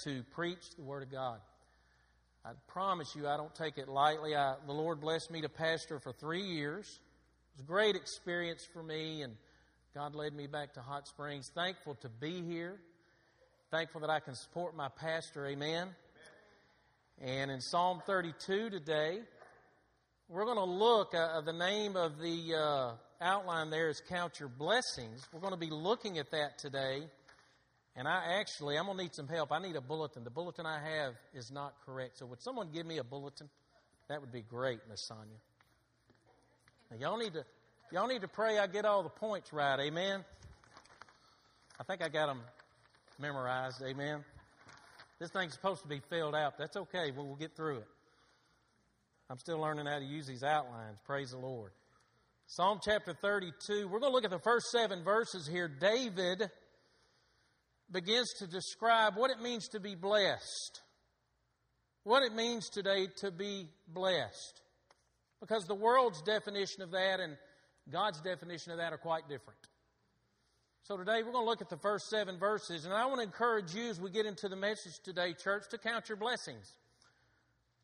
to preach the Word of God. I promise you, I don't take it lightly. I, the Lord blessed me to pastor for three years. It was a great experience for me, and God led me back to Hot Springs. Thankful to be here. Thankful that I can support my pastor. Amen. And in Psalm 32 today, we're going to look, uh, the name of the uh, outline there is Count Your Blessings. We're going to be looking at that today. And I actually, I'm going to need some help. I need a bulletin. The bulletin I have is not correct. So would someone give me a bulletin? That would be great, Miss Sonia. Now, y'all need to, y'all need to pray I get all the points right. Amen. I think I got them memorized. Amen. This thing's supposed to be filled out. That's okay. We'll, we'll get through it. I'm still learning how to use these outlines. Praise the Lord. Psalm chapter 32. We're going to look at the first seven verses here. David begins to describe what it means to be blessed. What it means today to be blessed. Because the world's definition of that and God's definition of that are quite different. So today we're going to look at the first seven verses, and I want to encourage you as we get into the message today, church, to count your blessings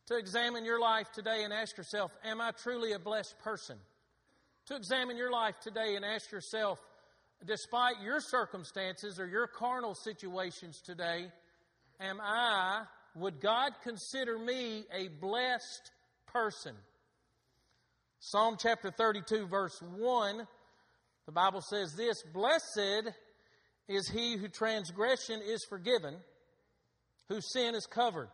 to examine your life today and ask yourself, Am I truly a blessed person? To examine your life today and ask yourself, despite your circumstances or your carnal situations today, am I, would God consider me a blessed person? Psalm chapter 32, verse 1, the Bible says this Blessed is he whose transgression is forgiven, whose sin is covered.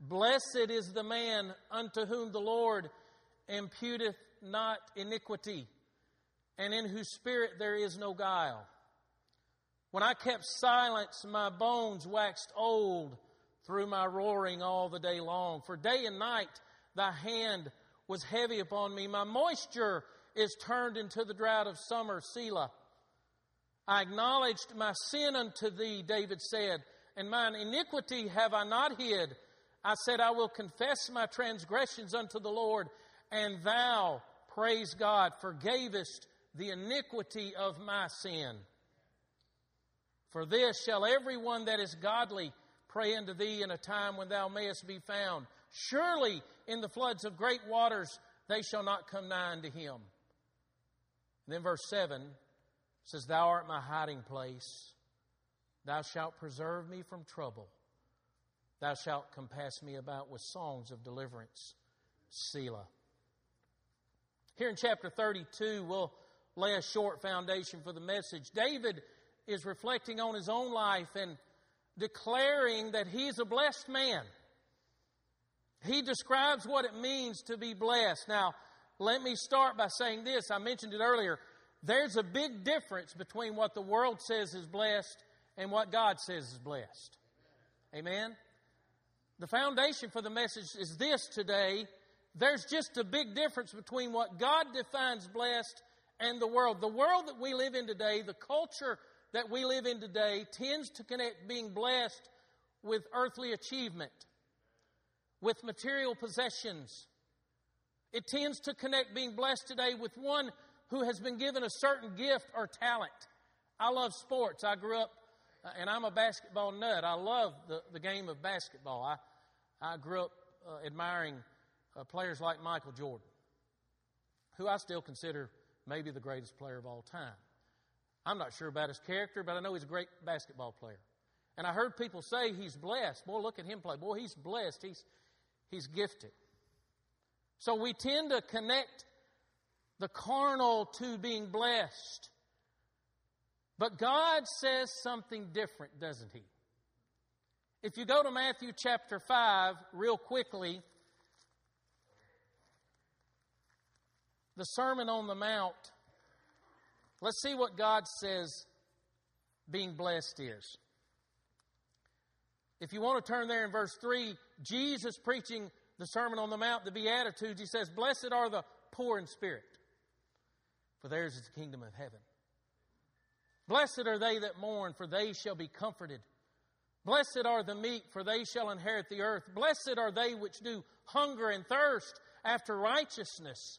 Blessed is the man unto whom the Lord imputeth not iniquity, and in whose spirit there is no guile. When I kept silence, my bones waxed old through my roaring all the day long. For day and night thy hand was heavy upon me. My moisture is turned into the drought of summer, Selah. I acknowledged my sin unto thee, David said, and mine iniquity have I not hid. I said, I will confess my transgressions unto the Lord, and thou, praise God, forgavest the iniquity of my sin. For this shall every one that is godly pray unto thee in a time when thou mayest be found. Surely in the floods of great waters they shall not come nigh unto him. And then verse 7 says, Thou art my hiding place. Thou shalt preserve me from trouble. Thou shalt compass me about with songs of deliverance. Selah. Here in chapter 32, we'll lay a short foundation for the message. David is reflecting on his own life and declaring that he's a blessed man. He describes what it means to be blessed. Now, let me start by saying this. I mentioned it earlier. There's a big difference between what the world says is blessed and what God says is blessed. Amen? The foundation for the message is this today. There's just a big difference between what God defines blessed and the world. The world that we live in today, the culture that we live in today, tends to connect being blessed with earthly achievement, with material possessions. It tends to connect being blessed today with one who has been given a certain gift or talent. I love sports. I grew up, uh, and I'm a basketball nut. I love the, the game of basketball. I, I grew up uh, admiring uh, players like Michael Jordan, who I still consider maybe the greatest player of all time. I'm not sure about his character, but I know he's a great basketball player. And I heard people say he's blessed. Boy, look at him play. Boy, he's blessed. He's, he's gifted. So we tend to connect the carnal to being blessed. But God says something different, doesn't He? If you go to Matthew chapter 5 real quickly, the Sermon on the Mount, let's see what God says being blessed is. If you want to turn there in verse 3, Jesus preaching the Sermon on the Mount, the Beatitudes, he says, Blessed are the poor in spirit, for theirs is the kingdom of heaven. Blessed are they that mourn, for they shall be comforted. Blessed are the meek, for they shall inherit the earth. Blessed are they which do hunger and thirst after righteousness,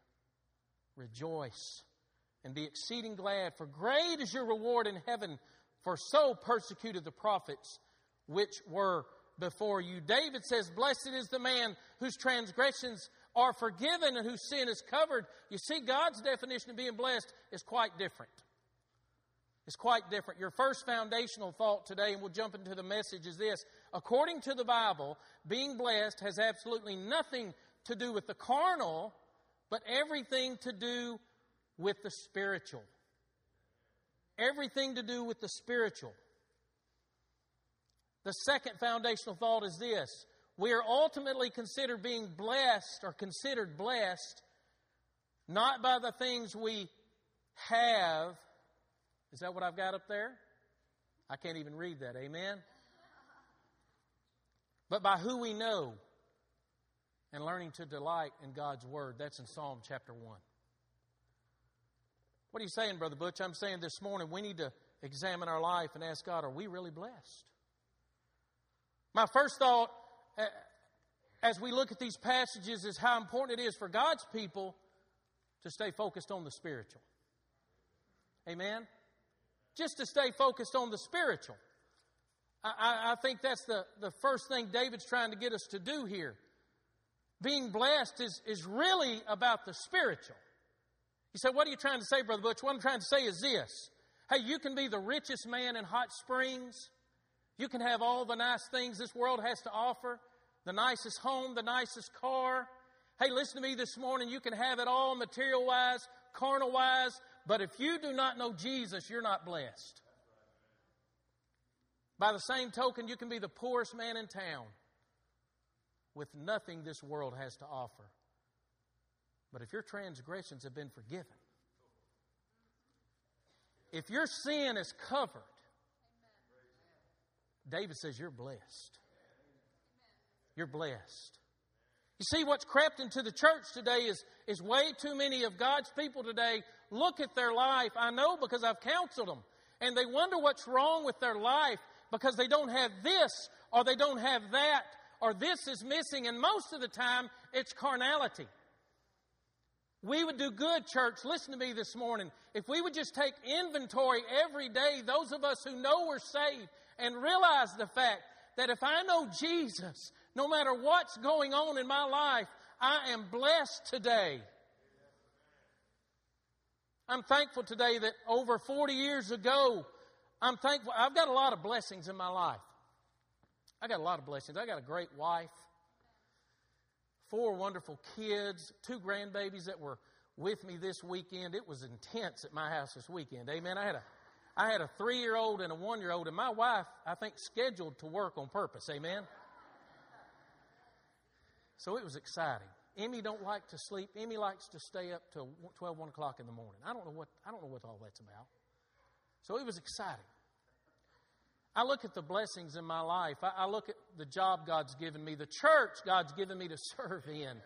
rejoice and be exceeding glad, for great is your reward in heaven, for so persecuted the prophets which were before you. David says, Blessed is the man whose transgressions are forgiven and whose sin is covered. You see, God's definition of being blessed is quite different. It's quite different. Your first foundational thought today, and we'll jump into the message, is this. According to the Bible, being blessed has absolutely nothing to do with the carnal, but everything to do with the spiritual. Everything to do with the spiritual. The second foundational thought is this we are ultimately considered being blessed or considered blessed not by the things we have. Is that what I've got up there? I can't even read that. Amen? But by who we know and learning to delight in God's Word. That's in Psalm chapter 1. What are you saying, Brother Butch? I'm saying this morning we need to examine our life and ask God, are we really blessed? My first thought uh, as we look at these passages is how important it is for God's people to stay focused on the spiritual. Amen? Just to stay focused on the spiritual. I, I, think that's the, the first thing David's trying to get us to do here. Being blessed is, is really about the spiritual. You say, What are you trying to say, Brother Butch? What I'm trying to say is this. Hey, you can be the richest man in Hot Springs. You can have all the nice things this world has to offer the nicest home, the nicest car. Hey, listen to me this morning. You can have it all material wise, carnal wise, but if you do not know Jesus, you're not blessed. By the same token, you can be the poorest man in town with nothing this world has to offer. But if your transgressions have been forgiven, if your sin is covered, David says, You're blessed. You're blessed. You see, what's crept into the church today is, is way too many of God's people today look at their life. I know because I've counseled them. And they wonder what's wrong with their life because they don't have this or they don't have that or this is missing. And most of the time, it's carnality. We would do good, church. Listen to me this morning. If we would just take inventory every day, those of us who know we're saved, and realize the fact that if I know Jesus, no matter what's going on in my life, I am blessed today. I'm thankful today that over 40 years ago, I'm thankful. I've got a lot of blessings in my life. I got a lot of blessings. I got a great wife, four wonderful kids, two grandbabies that were with me this weekend. It was intense at my house this weekend. Amen. I had a I had a three year old and a one year old, and my wife, I think, scheduled to work on purpose. Amen? So it was exciting. Emmy don't like to sleep. Emmy likes to stay up till 12, 1 o'clock in the morning. I don't know what, I don't know what all that's about. So it was exciting. I look at the blessings in my life. I, I look at the job God's given me, the church God's given me to serve in.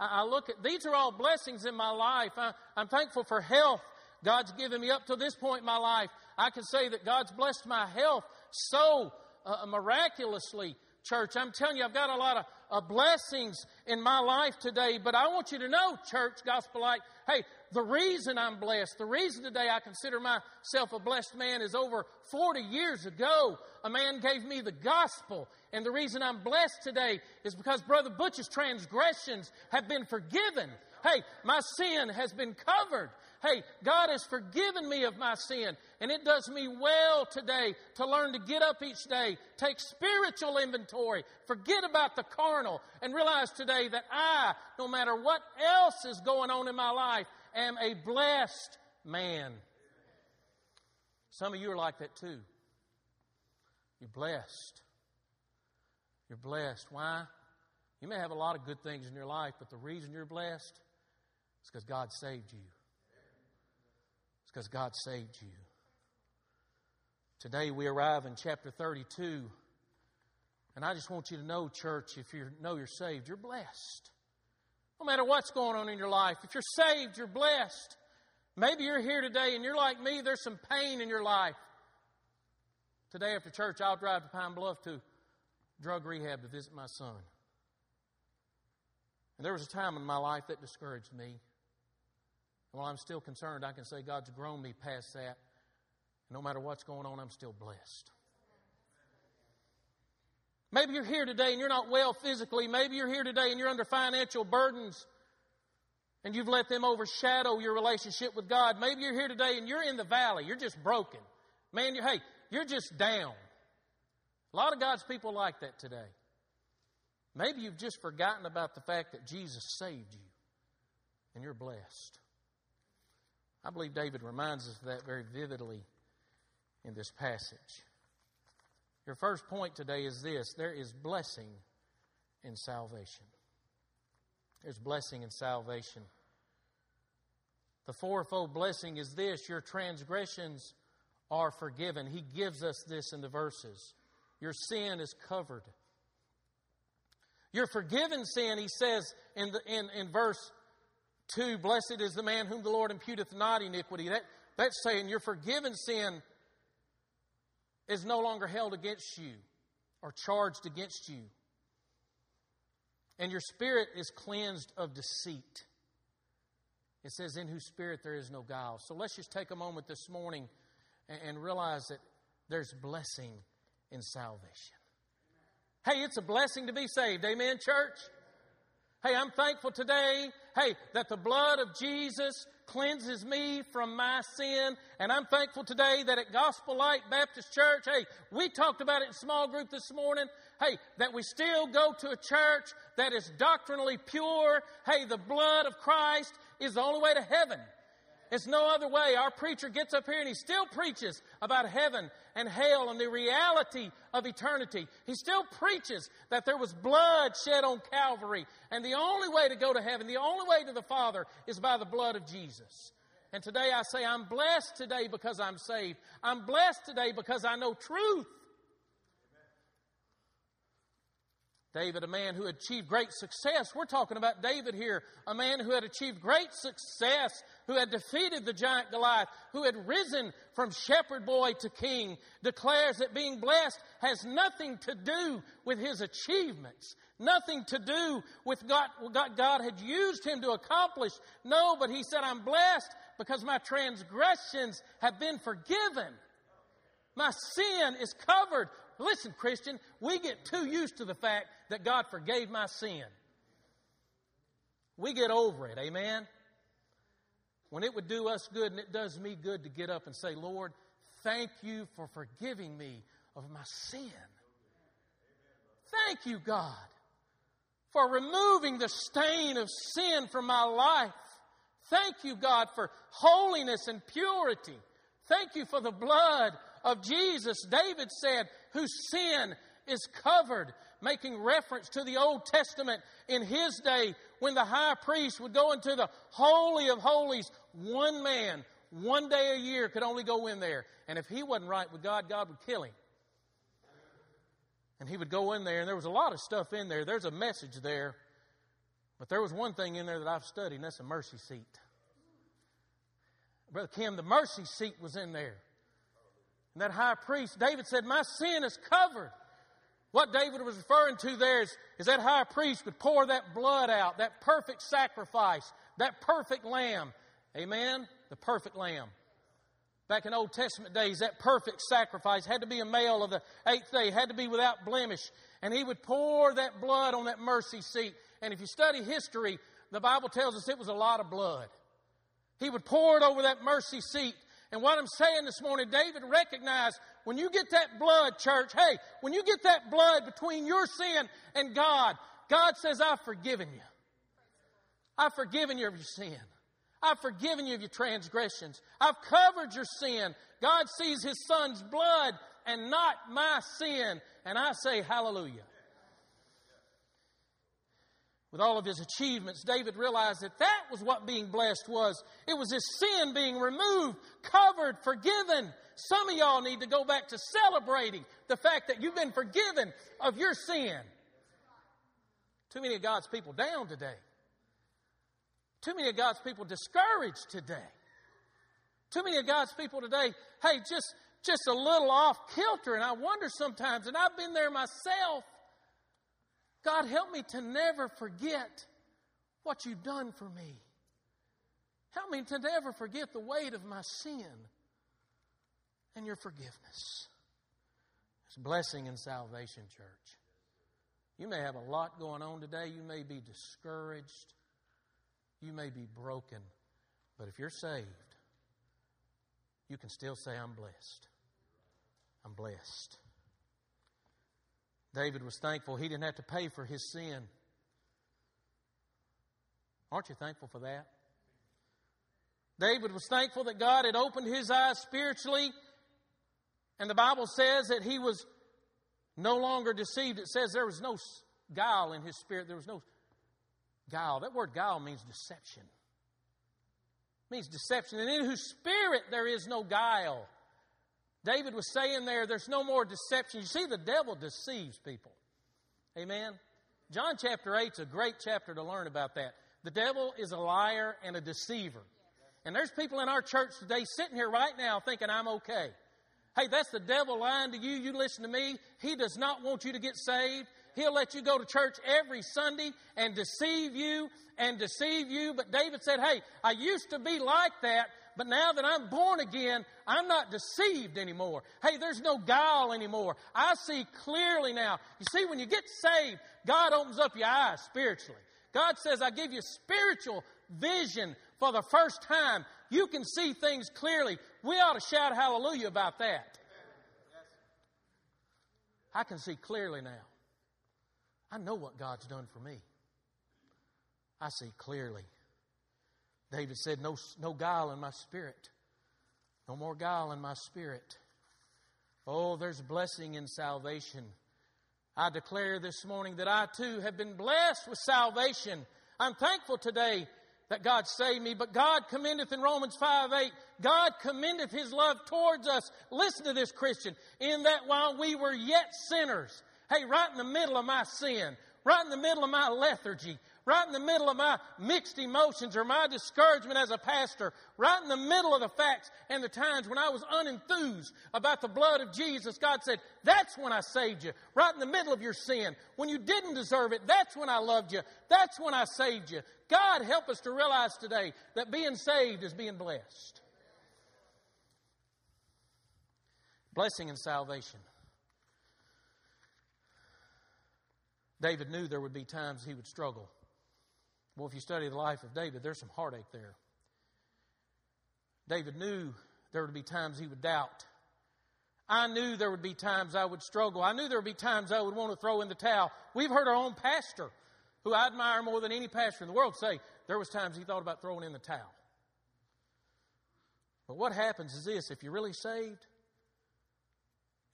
I, I look at, these are all blessings in my life. I, I'm thankful for health God's given me up to this point in my life. I can say that God's blessed my health so uh, miraculously, church. I'm telling you, I've got a lot of blessings in my life today, but I want you to know, church, gospel hey, the reason I'm blessed, the reason today I consider myself a blessed man is over 40 years ago, a man gave me the gospel. And the reason I'm blessed today is because Brother Butch's transgressions have been forgiven. Hey, my sin has been covered. Hey, God has forgiven me of my sin, and it does me well today to learn to get up each day, take spiritual inventory, forget about the carnal, and realize today that I, no matter what else is going on in my life, am a blessed man. Some of you are like that too. You're blessed. You're blessed. Why? You may have a lot of good things in your life, but the reason you're blessed is because God saved you because God saved you. Today we arrive in chapter 32. And I just want you to know, church, if you know you're saved, you're blessed. No matter what's going on in your life, if you're saved, you're blessed. Maybe you're here today and you're like me, there's some pain in your life. Today after church, I'll drive to Pine Bluff to drug rehab to visit my son. And there was a time in my life that discouraged me. And while I'm still concerned, I can say God's grown me past that. And no matter what's going on, I'm still blessed. Maybe you're here today and you're not well physically. Maybe you're here today and you're under financial burdens and you've let them overshadow your relationship with God. Maybe you're here today and you're in the valley. You're just broken. Man, you, hey, you're just down. A lot of God's people like that today. Maybe you've just forgotten about the fact that Jesus saved you and you're blessed. I believe David reminds us of that very vividly in this passage. Your first point today is this there is blessing in salvation. There's blessing in salvation. The fourfold blessing is this your transgressions are forgiven. He gives us this in the verses. Your sin is covered. Your forgiven sin, he says in, the, in, in verse 2, blessed is the man whom the Lord imputeth not iniquity. That, that's saying your forgiven sin is no longer held against you or charged against you. And your spirit is cleansed of deceit. It says, In whose spirit there is no guile. So let's just take a moment this morning and, and realize that there's blessing in salvation. Hey, it's a blessing to be saved. Amen, church? Hey, I'm thankful today, hey, that the blood of Jesus cleanses me from my sin. And I'm thankful today that at Gospel Light Baptist Church, hey, we talked about it in small group this morning. Hey, that we still go to a church that is doctrinally pure. Hey, the blood of Christ is the only way to heaven. It's no other way. Our preacher gets up here and he still preaches about heaven and hell and the reality of eternity. He still preaches that there was blood shed on Calvary and the only way to go to heaven, the only way to the Father is by the blood of Jesus. And today I say, I'm blessed today because I'm saved. I'm blessed today because I know truth. David, a man who achieved great success. We're talking about David here, a man who had achieved great success, who had defeated the giant Goliath, who had risen from shepherd boy to king, declares that being blessed has nothing to do with his achievements, nothing to do with God, what God had used him to accomplish. No, but he said, I'm blessed because my transgressions have been forgiven. My sin is covered. Listen, Christian, we get too used to the fact that God forgave my sin. We get over it, amen? When it would do us good, and it does me good to get up and say, Lord, thank you for forgiving me of my sin. Thank you, God, for removing the stain of sin from my life. Thank you, God, for holiness and purity. Thank you for the blood of Jesus. David said, whose sin is covered, making reference to the Old Testament in his day when the high priest would go into the Holy of Holies. One man, one day a year, could only go in there. And if he wasn't right with God, God would kill him. And he would go in there, and there was a lot of stuff in there. There's a message there. But there was one thing in there that I've studied, and that's a mercy seat. Brother Kim, the mercy seat was in there. And that high priest, David said, My sin is covered. What David was referring to there is, is that high priest would pour that blood out, that perfect sacrifice, that perfect lamb. Amen? The perfect lamb. Back in Old Testament days, that perfect sacrifice had to be a male of the eighth day, had to be without blemish. And he would pour that blood on that mercy seat. And if you study history, the Bible tells us it was a lot of blood. He would pour it over that mercy seat and what I'm saying this morning, David recognized when you get that blood, church, hey, when you get that blood between your sin and God, God says, I've forgiven you. I've forgiven you of your sin. I've forgiven you of your transgressions. I've covered your sin. God sees his son's blood and not my sin. And I say, Hallelujah. With all of his achievements, David realized that that was what being blessed was. It was his sin being removed, covered, forgiven. Some of y'all need to go back to celebrating the fact that you've been forgiven of your sin. Too many of God's people down today. Too many of God's people discouraged today. Too many of God's people today, hey, just, just a little off kilter. And I wonder sometimes, and I've been there myself, God, help me to never forget what you've done for me. Help me to never forget the weight of my sin and your forgiveness. It's blessing and salvation, church. You may have a lot going on today. You may be discouraged. You may be broken. But if you're saved, you can still say, I'm blessed. I'm blessed. David was thankful he didn't have to pay for his sin. Aren't you thankful for that? David was thankful that God had opened his eyes spiritually, and the Bible says that he was no longer deceived. It says there was no guile in his spirit. There was no guile. That word guile means deception. It means deception. And in whose spirit there is no guile. David was saying there, there's no more deception. You see, the devil deceives people. Amen. John chapter 8 is a great chapter to learn about that. The devil is a liar and a deceiver. And there's people in our church today sitting here right now thinking, I'm okay. Hey, that's the devil lying to you. You listen to me. He does not want you to get saved. He'll let you go to church every Sunday and deceive you and deceive you. But David said, Hey, I used to be like that, but now that I'm born again, I'm not deceived anymore. Hey, there's no guile anymore. I see clearly now. You see, when you get saved, God opens up your eyes spiritually. God says, I give you spiritual vision for the first time. You can see things clearly. We ought to shout hallelujah about that. I can see clearly now. I know what God's done for me. I see clearly. David said, No, no guile in my spirit. No more guile in my spirit. Oh, there's blessing in salvation. I declare this morning that I too have been blessed with salvation. I'm thankful today that God saved me, but God commendeth in Romans 5 8, God commendeth His love towards us. Listen to this, Christian, in that while we were yet sinners, hey, right in the middle of my sin, right in the middle of my lethargy, right in the middle of my mixed emotions or my discouragement as a pastor, right in the middle of the facts and the times when I was unenthused about the blood of Jesus, God said, That's when I saved you. Right in the middle of your sin. When you didn't deserve it, that's when I loved you. That's when I saved you. God help us to realize today that being saved is being blessed. Blessing and salvation. David knew there would be times he would struggle. Well, if you study the life of David, there's some heartache there. David knew there would be times he would doubt. I knew there would be times I would struggle. I knew there would be times I would want to throw in the towel. We've heard our own pastor, who I admire more than any pastor in the world, say there was times he thought about throwing in the towel. But what happens is this if you're really saved,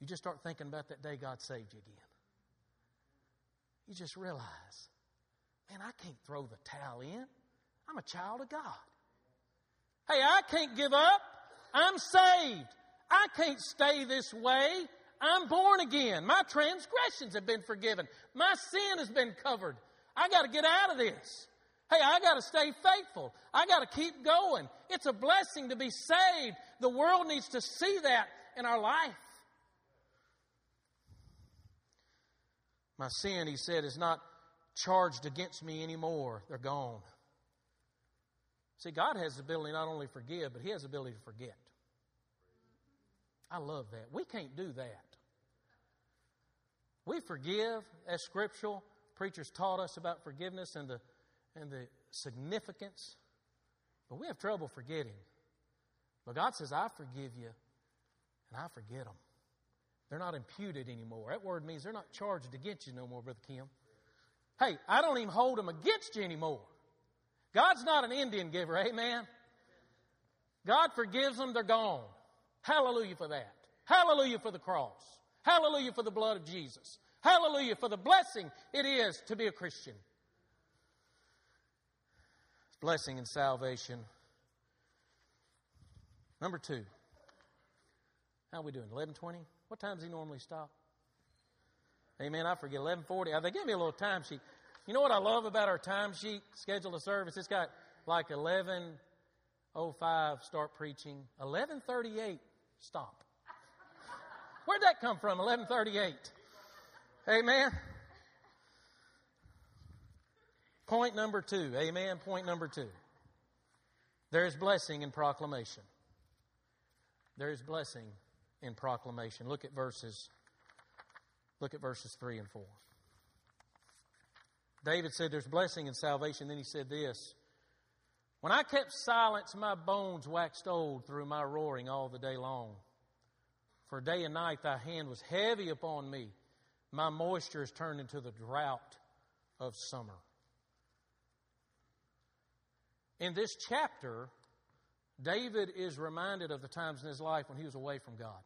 you just start thinking about that day God saved you again. You just realize Man, I can't throw the towel in. I'm a child of God. Hey, I can't give up. I'm saved. I can't stay this way. I'm born again. My transgressions have been forgiven. My sin has been covered. I got to get out of this. Hey, I got to stay faithful. I got to keep going. It's a blessing to be saved. The world needs to see that in our life. My sin, he said, is not charged against me anymore. They're gone. See, God has the ability not only to forgive, but He has the ability to forget. I love that. We can't do that. We forgive as scriptural. Preachers taught us about forgiveness and the, and the significance, but we have trouble forgetting. But God says, I forgive you, and I forget them. They're not imputed anymore. That word means they're not charged against you no more, Brother Kim. Hey, I don't even hold them against you anymore. God's not an Indian giver, amen? God forgives them, they're gone. Hallelujah for that. Hallelujah for the cross. Hallelujah for the blood of Jesus. Hallelujah for the blessing it is to be a Christian. Blessing and salvation. Number two. How are we doing? 1120? What time does he normally stop? Amen. I forget. 1140. Uh, they gave me a little time sheet. You know what I love about our time sheet schedule of service? It's got like 1105 start preaching, 1138 stop. Where'd that come from? 1138. Amen. Point number two. Amen. Point number two. There is blessing in proclamation. There is blessing in proclamation. Look at verses. Look at verses three and four. David said, There's blessing in salvation. Then he said this When I kept silence, my bones waxed old through my roaring all the day long. For day and night thy hand was heavy upon me. My moisture is turned into the drought of summer. In this chapter, David is reminded of the times in his life when he was away from God.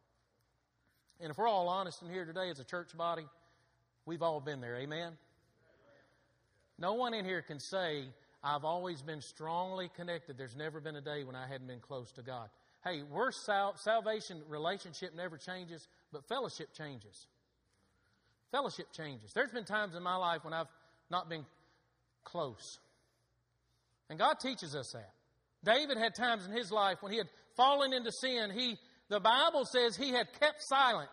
And if we're all honest in here today as a church body, we've all been there. Amen? No one in here can say, I've always been strongly connected. There's never been a day when I hadn't been close to God. Hey, we're sal- salvation relationship never changes, but fellowship changes. Fellowship changes. There's been times in my life when I've not been close. And God teaches us that. David had times in his life when he had fallen into sin, he the Bible says he had kept silent.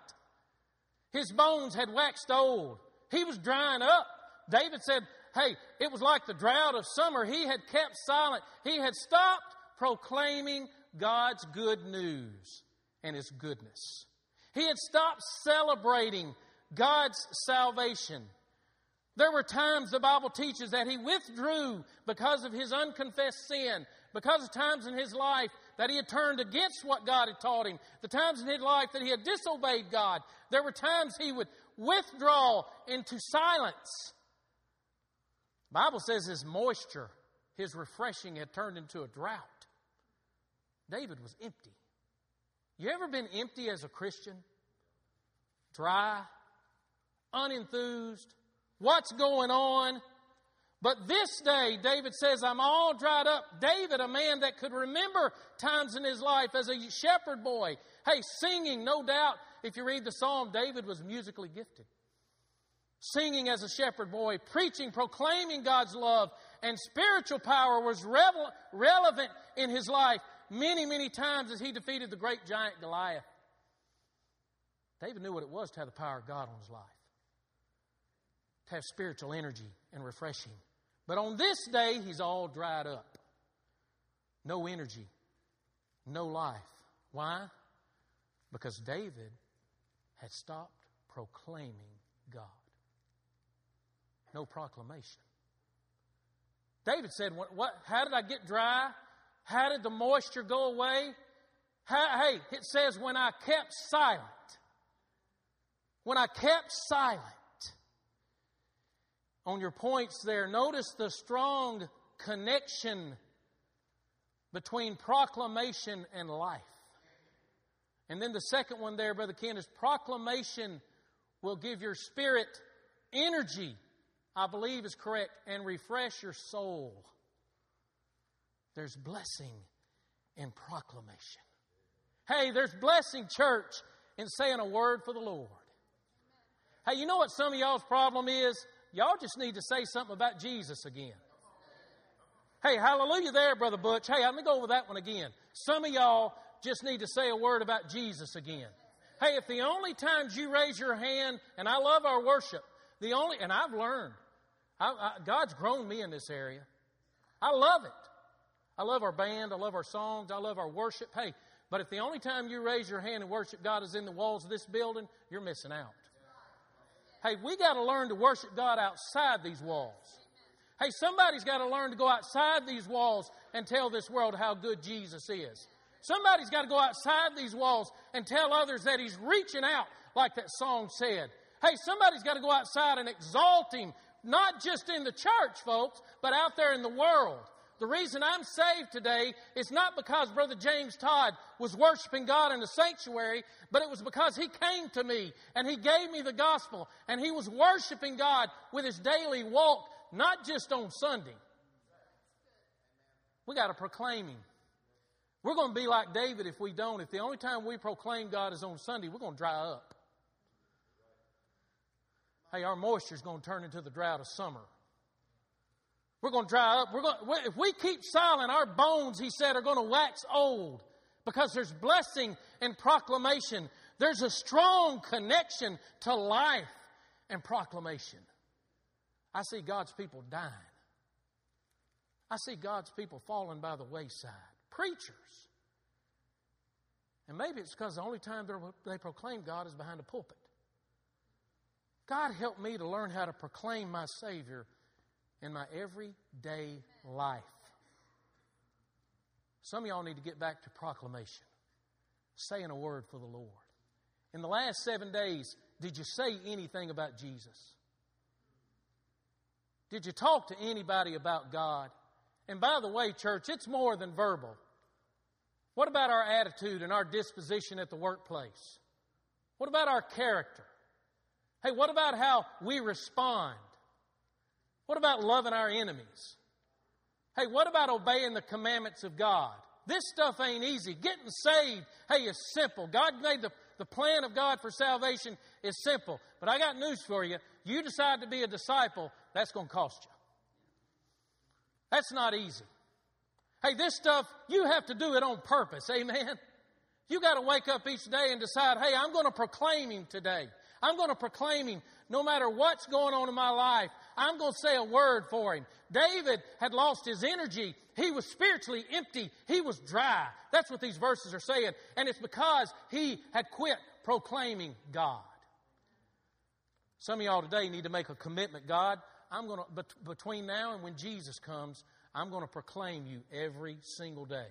His bones had waxed old. He was drying up. David said, Hey, it was like the drought of summer. He had kept silent. He had stopped proclaiming God's good news and His goodness. He had stopped celebrating God's salvation. There were times the Bible teaches that he withdrew because of his unconfessed sin, because of times in his life that he had turned against what God had taught him, the times in his life that he had disobeyed God. There were times he would withdraw into silence. The Bible says his moisture, his refreshing had turned into a drought. David was empty. You ever been empty as a Christian? Dry, unenthused, what's going on? But this day, David says, I'm all dried up. David, a man that could remember times in his life as a shepherd boy. Hey, singing, no doubt, if you read the psalm, David was musically gifted. Singing as a shepherd boy, preaching, proclaiming God's love, and spiritual power was revel- relevant in his life many, many times as he defeated the great giant Goliath. David knew what it was to have the power of God on his life, to have spiritual energy and refreshing. But on this day, he's all dried up. No energy, no life. Why? Because David had stopped proclaiming God. No proclamation. David said, what, what, How did I get dry? How did the moisture go away? How, hey, it says, When I kept silent. When I kept silent on your points there, notice the strong connection between proclamation and life. And then the second one there, Brother Ken, is proclamation will give your spirit energy, I believe is correct, and refresh your soul. There's blessing in proclamation. Hey, there's blessing, church, in saying a word for the Lord. Hey, you know what some of y'all's problem is? Y'all just need to say something about Jesus again. Hey, hallelujah there, Brother Butch. Hey, let me go over that one again. Some of y'all just need to say a word about Jesus again. Hey, if the only times you raise your hand, and I love our worship, the only, and I've learned, I, I, God's grown me in this area. I love it. I love our band. I love our songs. I love our worship. Hey, but if the only time you raise your hand and worship God is in the walls of this building, you're missing out. Hey, we got to learn to worship God outside these walls. Hey, somebody's got to learn to go outside these walls and tell this world how good Jesus is. Somebody's got to go outside these walls and tell others that He's reaching out, like that song said. Hey, somebody's got to go outside and exalt Him, not just in the church, folks, but out there in the world. The reason I'm saved today is not because Brother James Todd was worshiping God in the sanctuary, but it was because he came to me and he gave me the gospel and he was worshiping God with his daily walk, not just on Sunday. We got to proclaim Him. We're going to be like David if we don't. If the only time we proclaim God is on Sunday, we're going to dry up. Hey, our moisture is going to turn into the drought of summer. We're going to dry up. We're going, if we keep silent, our bones, he said, are going to wax old because there's blessing and proclamation. There's a strong connection to life and proclamation. I see God's people dying. I see God's people falling by the wayside. Preachers. And maybe it's because the only time they proclaim God is behind a pulpit. God help me to learn how to proclaim my Savior in my everyday life. Some of y'all need to get back to proclamation, saying a word for the Lord. In the last seven days, did you say anything about Jesus? Did you talk to anybody about God? And by the way, church, it's more than verbal. What about our attitude and our disposition at the workplace? What about our character? Hey, what about how we respond? What about loving our enemies? Hey, what about obeying the commandments of God? This stuff ain't easy. Getting saved, hey, is simple. God made the, the plan of God for salvation is simple. But I got news for you. You decide to be a disciple, that's going to cost you. That's not easy. Hey, this stuff, you have to do it on purpose. Amen. You got to wake up each day and decide, hey, I'm going to proclaim Him today. I'm going to proclaim him no matter what's going on in my life. I'm going to say a word for him. David had lost his energy. He was spiritually empty. He was dry. That's what these verses are saying. And it's because he had quit proclaiming God. Some of y'all today need to make a commitment. God, I'm going to, between now and when Jesus comes, I'm going to proclaim you every single day.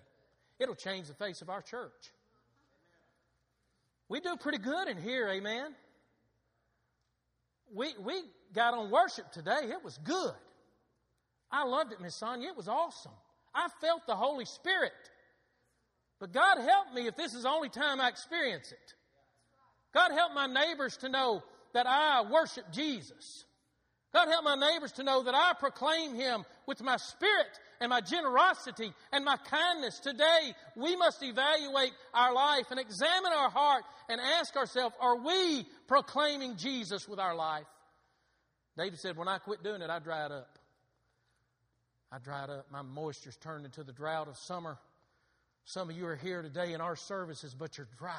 It'll change the face of our church. We do pretty good in here, amen we, we got on worship today. It was good. I loved it, Miss Sonia. It was awesome. I felt the Holy Spirit. But God help me if this is the only time I experience it. God help my neighbors to know that I worship Jesus. God help my neighbors to know that I proclaim Him with my spirit and my generosity and my kindness. Today, we must evaluate our life and examine our heart and ask ourselves, are we proclaiming Jesus with our life? David said, when I quit doing it, I dried up. I dried up. My moisture's turned into the drought of summer. Some of you are here today in our services, but you're dry.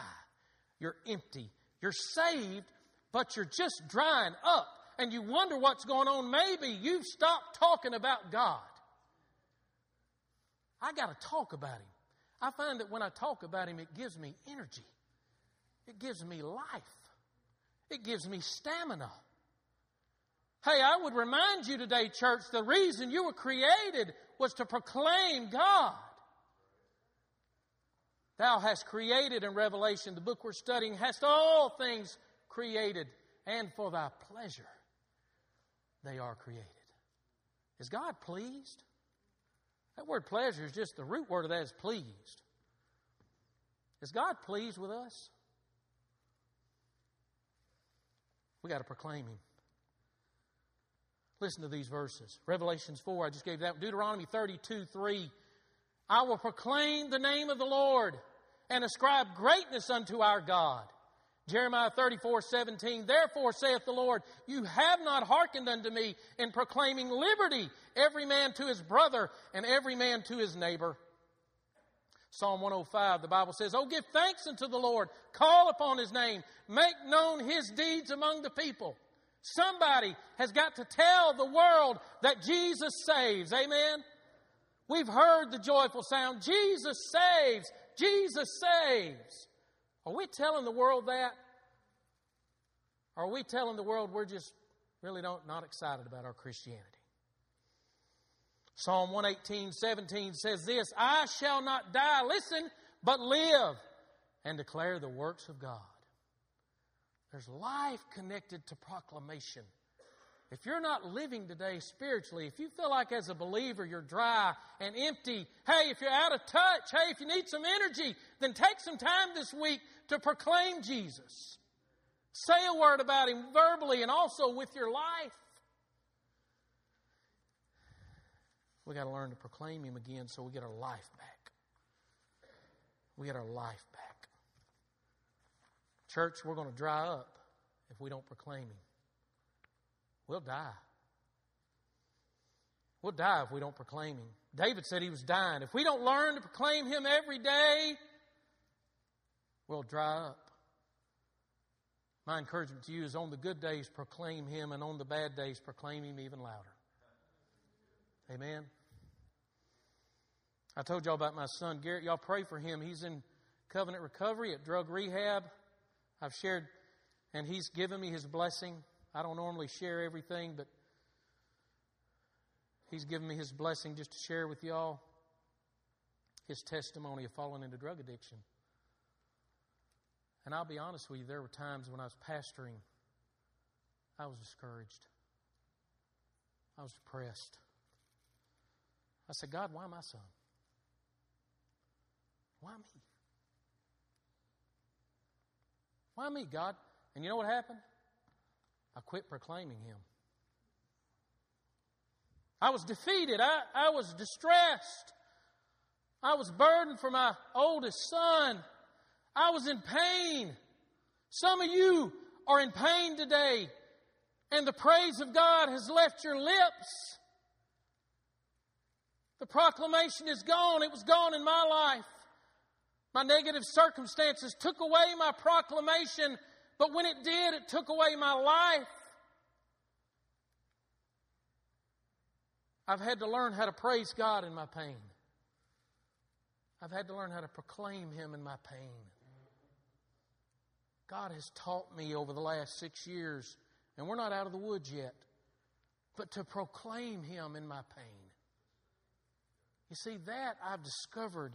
You're empty. You're saved, but you're just drying up. And you wonder what's going on. Maybe you've stopped talking about God. I got to talk about Him. I find that when I talk about Him, it gives me energy, it gives me life, it gives me stamina. Hey, I would remind you today, church, the reason you were created was to proclaim God. Thou hast created in Revelation, the book we're studying, hast all things created, and for thy pleasure they are created. Is God pleased? That word pleasure is just the root word of that is pleased. Is God pleased with us? We got to proclaim Him. Listen to these verses. Revelations 4, I just gave that. Deuteronomy 32, 3. I will proclaim the name of the Lord and ascribe greatness unto our God. Jeremiah 34, 17, Therefore saith the Lord, You have not hearkened unto me in proclaiming liberty, every man to his brother, and every man to his neighbor. Psalm 105, the Bible says, Oh, give thanks unto the Lord, call upon his name, make known his deeds among the people. Somebody has got to tell the world that Jesus saves. Amen? We've heard the joyful sound Jesus saves, Jesus saves. Are we telling the world that? Or are we telling the world we're just really don't, not excited about our Christianity? Psalm 118, 17 says this I shall not die, listen, but live and declare the works of God. There's life connected to proclamation. If you're not living today spiritually, if you feel like as a believer you're dry and empty, hey, if you're out of touch, hey, if you need some energy, then take some time this week to proclaim Jesus. Say a word about Him verbally and also with your life. We got to learn to proclaim Him again so we get our life back. We get our life back. Church, we're going to dry up if we don't proclaim Him. We'll die. We'll die if we don't proclaim Him. David said he was dying. If we don't learn to proclaim Him every day, we'll dry up. My encouragement to you is on the good days, proclaim Him, and on the bad days, proclaim Him even louder. Amen. I told y'all about my son Garrett. Y'all pray for him. He's in covenant recovery at drug rehab. I've shared, and he's given me his blessing. I don't normally share everything, but he's given me his blessing just to share with y'all his testimony of falling into drug addiction. And I'll be honest with you, there were times when I was pastoring, I was discouraged. I was depressed. I said, God, why my son? Why me? Why me, God? And you know what happened? I quit proclaiming Him. I was defeated. I, I was distressed. I was burdened for my oldest son. I was in pain. Some of you are in pain today, and the praise of God has left your lips. The proclamation is gone. It was gone in my life. My negative circumstances took away my proclamation, but when it did, it took away my life. I've had to learn how to praise God in my pain. I've had to learn how to proclaim Him in my pain. God has taught me over the last six years, and we're not out of the woods yet, but to proclaim Him in my pain. You see, that I've discovered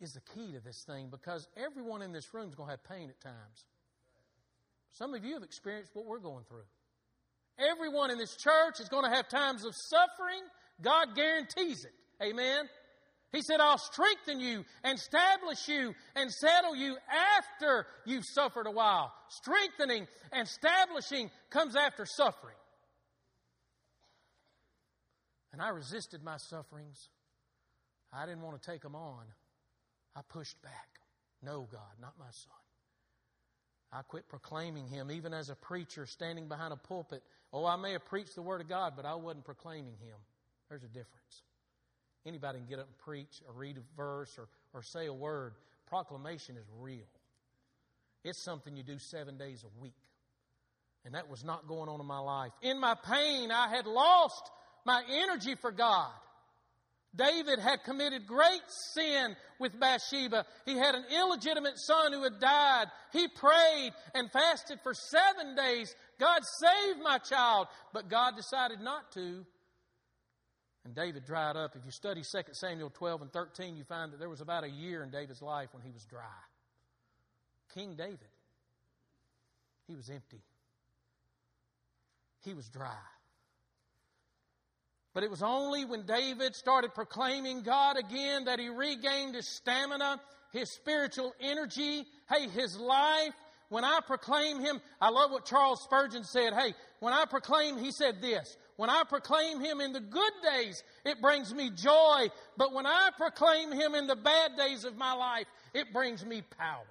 is the key to this thing because everyone in this room is going to have pain at times. Some of you have experienced what we're going through. Everyone in this church is going to have times of suffering. God guarantees it. Amen. He said, I'll strengthen you and establish you and settle you after you've suffered a while. Strengthening and establishing comes after suffering. And I resisted my sufferings. I didn't want to take them on. I pushed back. No, God, not my son. I quit proclaiming him, even as a preacher standing behind a pulpit. Oh, I may have preached the Word of God, but I wasn't proclaiming him. There's a difference. Anybody can get up and preach or read a verse or, or say a word. Proclamation is real. It's something you do seven days a week. And that was not going on in my life. In my pain, I had lost my energy for God. David had committed great sin with Bathsheba. He had an illegitimate son who had died. He prayed and fasted for seven days. God saved my child. But God decided not to. And David dried up. If you study 2 Samuel 12 and 13, you find that there was about a year in David's life when he was dry. King David, he was empty. He was dry. But it was only when David started proclaiming God again that he regained his stamina, his spiritual energy, hey, his life. When I proclaim him, I love what Charles Spurgeon said. Hey, when I proclaim, he said this, when I proclaim him in the good days, it brings me joy. But when I proclaim him in the bad days of my life, it brings me power.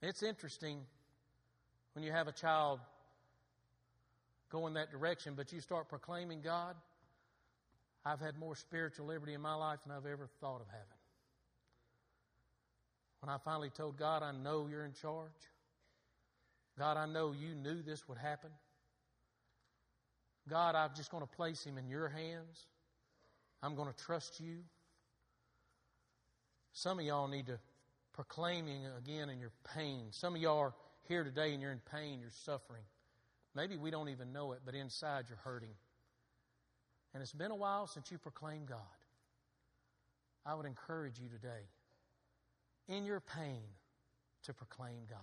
It's interesting when you have a child go in that direction, but you start proclaiming God, I've had more spiritual liberty in my life than I've ever thought of having. When I finally told God, I know you're in charge. God, I know you knew this would happen. God, I'm just going to place him in your hands. I'm going to trust you. Some of y'all need to proclaiming again in your pain. Some of y'all are here today and you're in pain, you're suffering. Maybe we don't even know it, but inside you're hurting. And it's been a while since you proclaimed God. I would encourage you today, in your pain, to proclaim God.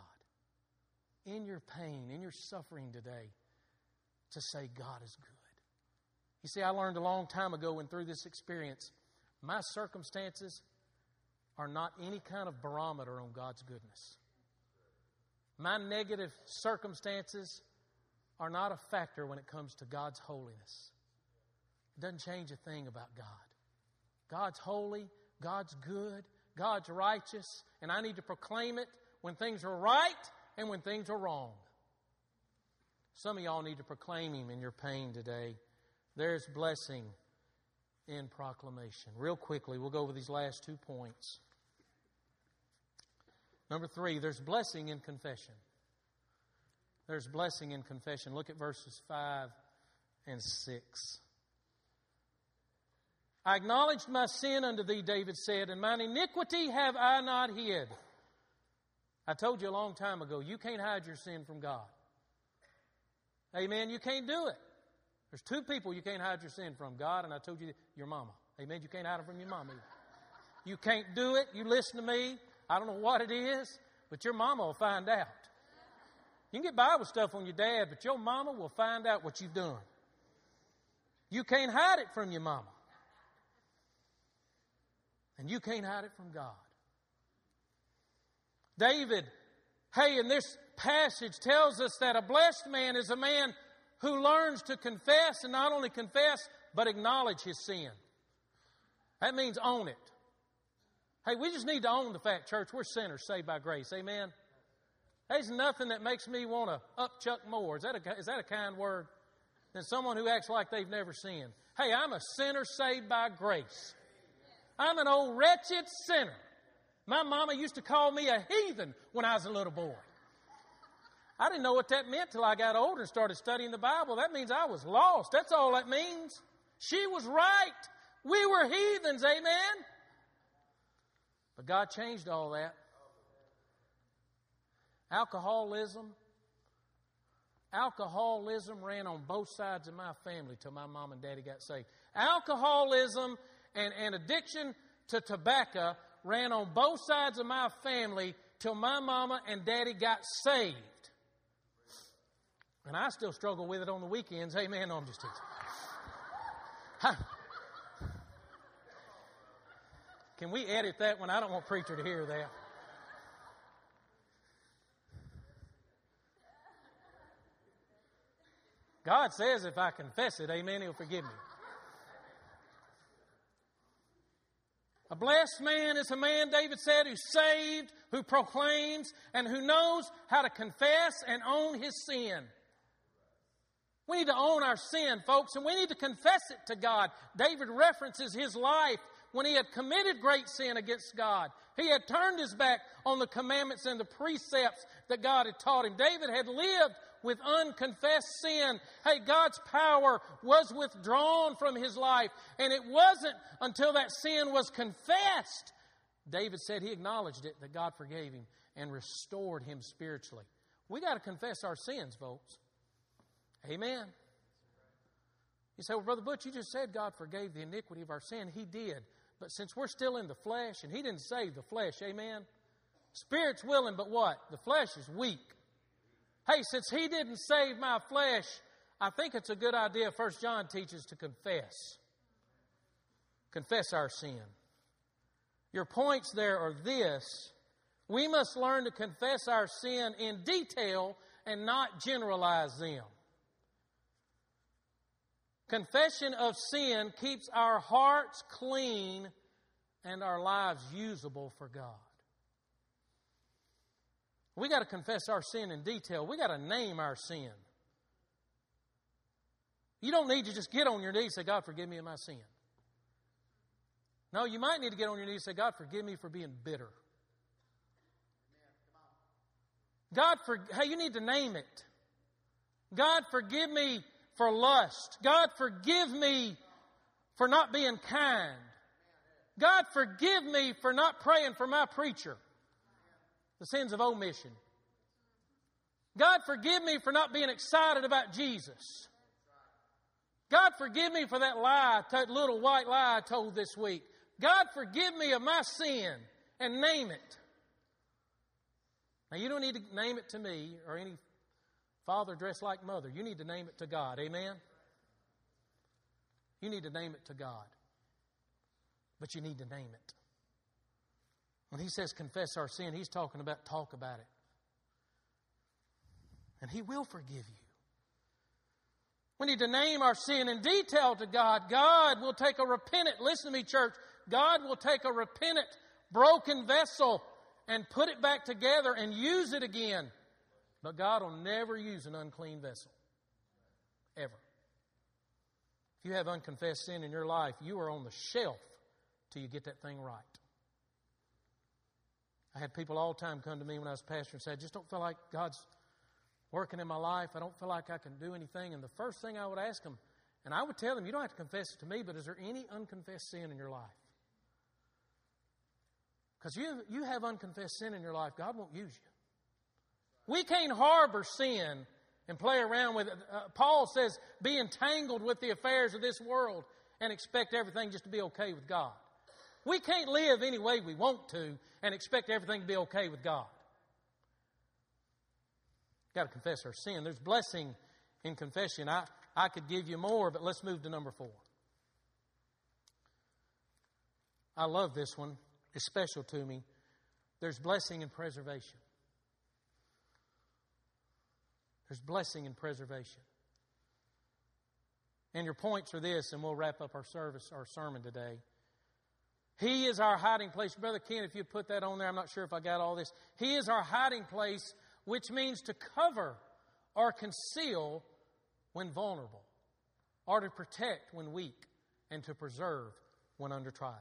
In your pain, in your suffering today, to say God is good. You see, I learned a long time ago and through this experience, my circumstances are not any kind of barometer on God's goodness. My negative circumstances are not a factor when it comes to God's holiness. It doesn't change a thing about God. God's holy, God's good, God's righteous, and I need to proclaim it when things are right and when things are wrong. Some of y'all need to proclaim Him in your pain today. There's blessing in proclamation. Real quickly, we'll go over these last two points. Number three, there's blessing in confession. There's blessing in confession. Look at verses 5 and 6. I acknowledged my sin unto thee, David said, and mine iniquity have I not hid. I told you a long time ago, you can't hide your sin from God. Amen. You can't do it. There's two people you can't hide your sin from God, and I told you your mama. Amen. You can't hide it from your mama. You can't do it. You listen to me. I don't know what it is, but your mama will find out. You can get Bible stuff on your dad, but your mama will find out what you've done. You can't hide it from your mama. And you can't hide it from God. David, hey, in this passage tells us that a blessed man is a man who learns to confess and not only confess, but acknowledge his sin. That means own it. Hey, we just need to own the fact, church, we're sinners saved by grace. Amen. There's nothing that makes me want to upchuck more. Is that, a, is that a kind word? Than someone who acts like they've never sinned. Hey, I'm a sinner saved by grace. I'm an old wretched sinner. My mama used to call me a heathen when I was a little boy. I didn't know what that meant till I got older and started studying the Bible. That means I was lost. That's all that means. She was right. We were heathens, amen? But God changed all that. Alcoholism. Alcoholism ran on both sides of my family till my mom and daddy got saved. Alcoholism and, and addiction to tobacco ran on both sides of my family till my mama and daddy got saved. And I still struggle with it on the weekends. Hey, man, no, I'm just teasing. Can we edit that one? I don't want preacher to hear that. God says if I confess it, amen, He'll forgive me. A blessed man is a man, David said, who's saved, who proclaims, and who knows how to confess and own his sin. We need to own our sin, folks, and we need to confess it to God. David references his life when he had committed great sin against God. He had turned his back on the commandments and the precepts that God had taught him. David had lived with unconfessed sin. Hey, God's power was withdrawn from his life. And it wasn't until that sin was confessed. David said he acknowledged it, that God forgave him and restored him spiritually. We got to confess our sins, folks. Amen. You say, well, Brother Butch, you just said God forgave the iniquity of our sin. He did. But since we're still in the flesh, and He didn't save the flesh, amen? Spirit's willing, but what? The flesh is weak. Hey, since he didn't save my flesh, I think it's a good idea, First John teaches, to confess. Confess our sin. Your points there are this. We must learn to confess our sin in detail and not generalize them. Confession of sin keeps our hearts clean and our lives usable for God. We got to confess our sin in detail. We got to name our sin. You don't need to just get on your knees and say, God, forgive me of my sin. No, you might need to get on your knees and say, God, forgive me for being bitter. God, for, hey, you need to name it. God, forgive me for lust. God, forgive me for not being kind. God, forgive me for not praying for my preacher the sins of omission. God, forgive me for not being excited about Jesus. God, forgive me for that lie, that little white lie I told this week. God, forgive me of my sin and name it. Now, you don't need to name it to me or any father dressed like mother. You need to name it to God. Amen? You need to name it to God. But you need to name it. When he says confess our sin, he's talking about talk about it. And he will forgive you. We need to name our sin in detail to God. God will take a repentant, listen to me, church, God will take a repentant, broken vessel and put it back together and use it again. But God will never use an unclean vessel. Ever. If you have unconfessed sin in your life, you are on the shelf till you get that thing right. I had people all the time come to me when I was pastor and say, I just don't feel like God's working in my life. I don't feel like I can do anything. And the first thing I would ask them, and I would tell them, you don't have to confess it to me, but is there any unconfessed sin in your life? Because you, you have unconfessed sin in your life, God won't use you. We can't harbor sin and play around with it. Uh, Paul says, be entangled with the affairs of this world and expect everything just to be okay with God. We can't live any way we want to and expect everything to be okay with God. Got to confess our sin. There's blessing in confession. I, I could give you more, but let's move to number four. I love this one It's special to me. There's blessing in preservation. There's blessing and preservation. And your points are this, and we'll wrap up our service, our sermon today. He is our hiding place. Brother Ken, if you put that on there, I'm not sure if I got all this. He is our hiding place, which means to cover or conceal when vulnerable, or to protect when weak, and to preserve when under trials.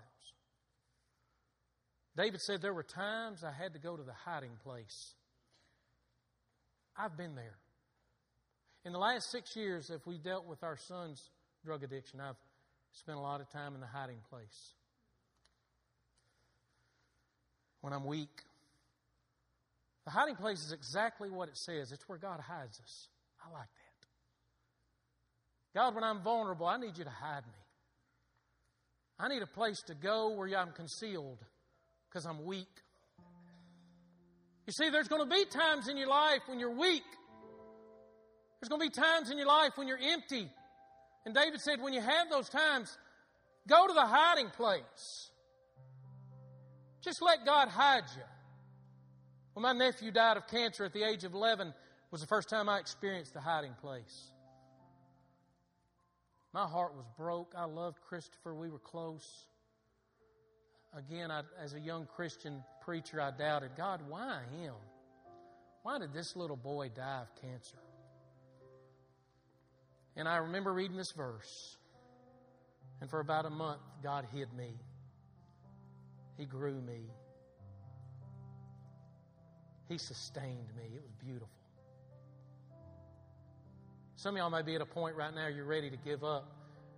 David said, There were times I had to go to the hiding place. I've been there. In the last six years, if we dealt with our son's drug addiction, I've spent a lot of time in the hiding place. When I'm weak, the hiding place is exactly what it says. It's where God hides us. I like that. God, when I'm vulnerable, I need you to hide me. I need a place to go where I'm concealed because I'm weak. You see, there's going to be times in your life when you're weak. There's going to be times in your life when you're empty. And David said, when you have those times, go to the hiding place. Just let God hide you. When my nephew died of cancer at the age of 11, was the first time I experienced the hiding place. My heart was broke. I loved Christopher. We were close again, I, as a young Christian preacher, I doubted God, why him? Why did this little boy die of cancer? And I remember reading this verse. And for about a month, God hid me. He grew me. He sustained me. It was beautiful. Some of y'all may be at a point right now you're ready to give up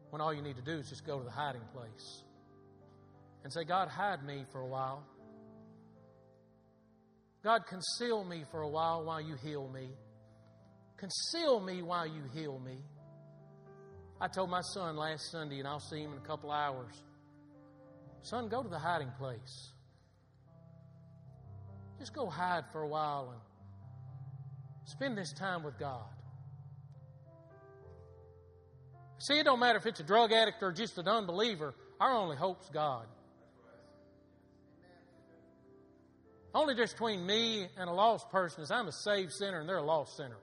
when all you need to do is just go to the hiding place and say, God, hide me for a while. God, conceal me for a while while you heal me. Conceal me while you heal me. I told my son last Sunday, and I'll see him in a couple hours Son, go to the hiding place. Just go hide for a while and spend this time with God. See, it don't matter if it's a drug addict or just an unbeliever. Our only hope's God. Only difference between me and a lost person is I'm a saved sinner and they're a lost sinner.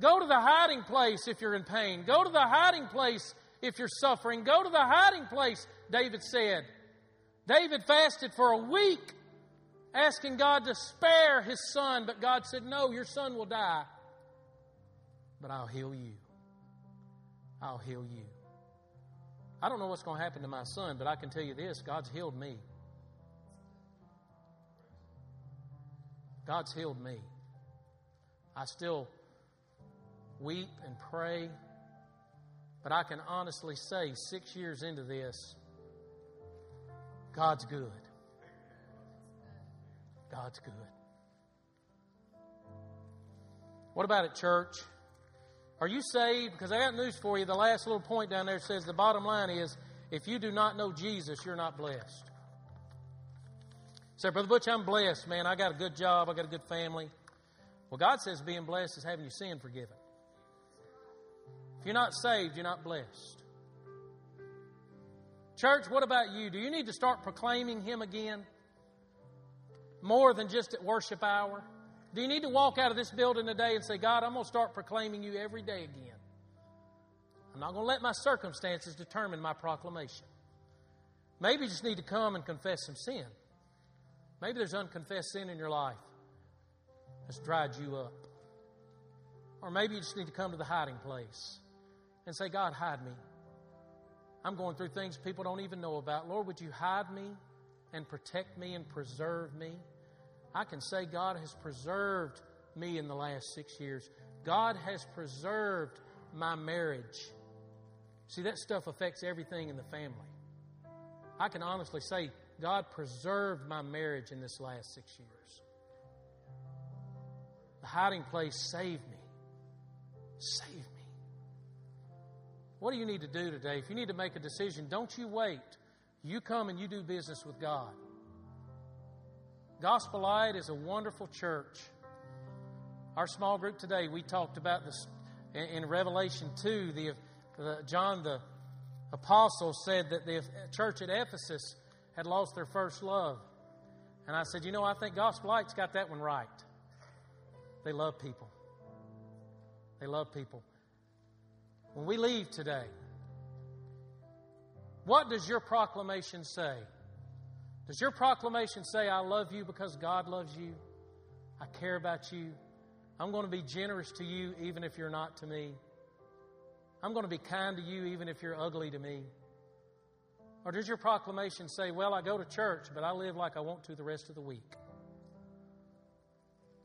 Go to the hiding place if you're in pain. Go to the hiding place if you're suffering. Go to the hiding place, David said. David fasted for a week, asking God to spare his son, but God said, No, your son will die. But I'll heal you. I'll heal you. I don't know what's going to happen to my son, but I can tell you this God's healed me. God's healed me. I still weep and pray, but I can honestly say, six years into this, God's good. God's good. What about it, church? Are you saved? Because I got news for you. The last little point down there says the bottom line is if you do not know Jesus, you're not blessed. Say, Brother Butch, I'm blessed, man. I got a good job. I got a good family. Well, God says being blessed is having your sin forgiven. If you're not saved, you're not blessed. Church, what about you? Do you need to start proclaiming Him again? More than just at worship hour? Do you need to walk out of this building today and say, God, I'm going to start proclaiming you every day again? I'm not going to let my circumstances determine my proclamation. Maybe you just need to come and confess some sin. Maybe there's unconfessed sin in your life that's dried you up. Or maybe you just need to come to the hiding place and say, God, hide me. I'm going through things people don't even know about. Lord, would you hide me and protect me and preserve me? I can say God has preserved me in the last six years. God has preserved my marriage. See, that stuff affects everything in the family. I can honestly say God preserved my marriage in this last six years. The hiding place saved me. Saved me. What do you need to do today? If you need to make a decision, don't you wait. You come and you do business with God. Gospel Light is a wonderful church. Our small group today, we talked about this in Revelation 2. The, the, John the apostle said that the church at Ephesus had lost their first love. And I said, You know, I think Gospel Light's got that one right. They love people. They love people. When we leave today, what does your proclamation say? Does your proclamation say, I love you because God loves you? I care about you. I'm going to be generous to you even if you're not to me. I'm going to be kind to you even if you're ugly to me. Or does your proclamation say, Well, I go to church, but I live like I want to the rest of the week?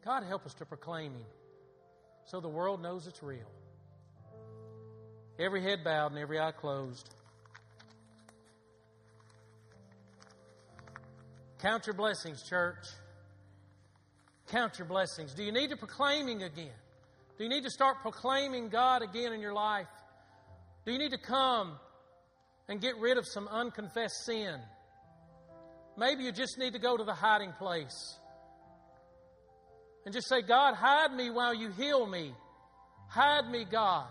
God help us to proclaim Him so the world knows it's real. Every head bowed and every eye closed. Count your blessings, church. Count your blessings. Do you need to proclaiming again? Do you need to start proclaiming God again in your life? Do you need to come and get rid of some unconfessed sin? Maybe you just need to go to the hiding place and just say, God, hide me while you heal me. Hide me, God.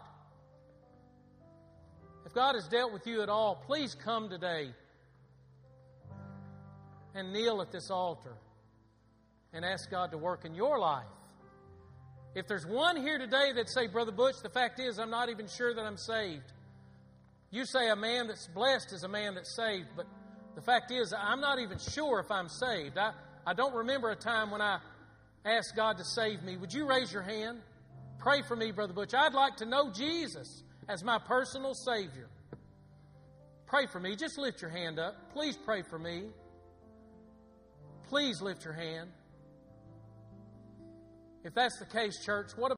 If God has dealt with you at all, please come today and kneel at this altar and ask God to work in your life. If there's one here today that say, Brother Butch, the fact is I'm not even sure that I'm saved. You say a man that's blessed is a man that's saved, but the fact is I'm not even sure if I'm saved. I, I don't remember a time when I asked God to save me. Would you raise your hand? Pray for me, Brother Butch. I'd like to know Jesus as my personal Savior. Pray for me. Just lift your hand up. Please pray for me. Please lift your hand. If that's the case, church, what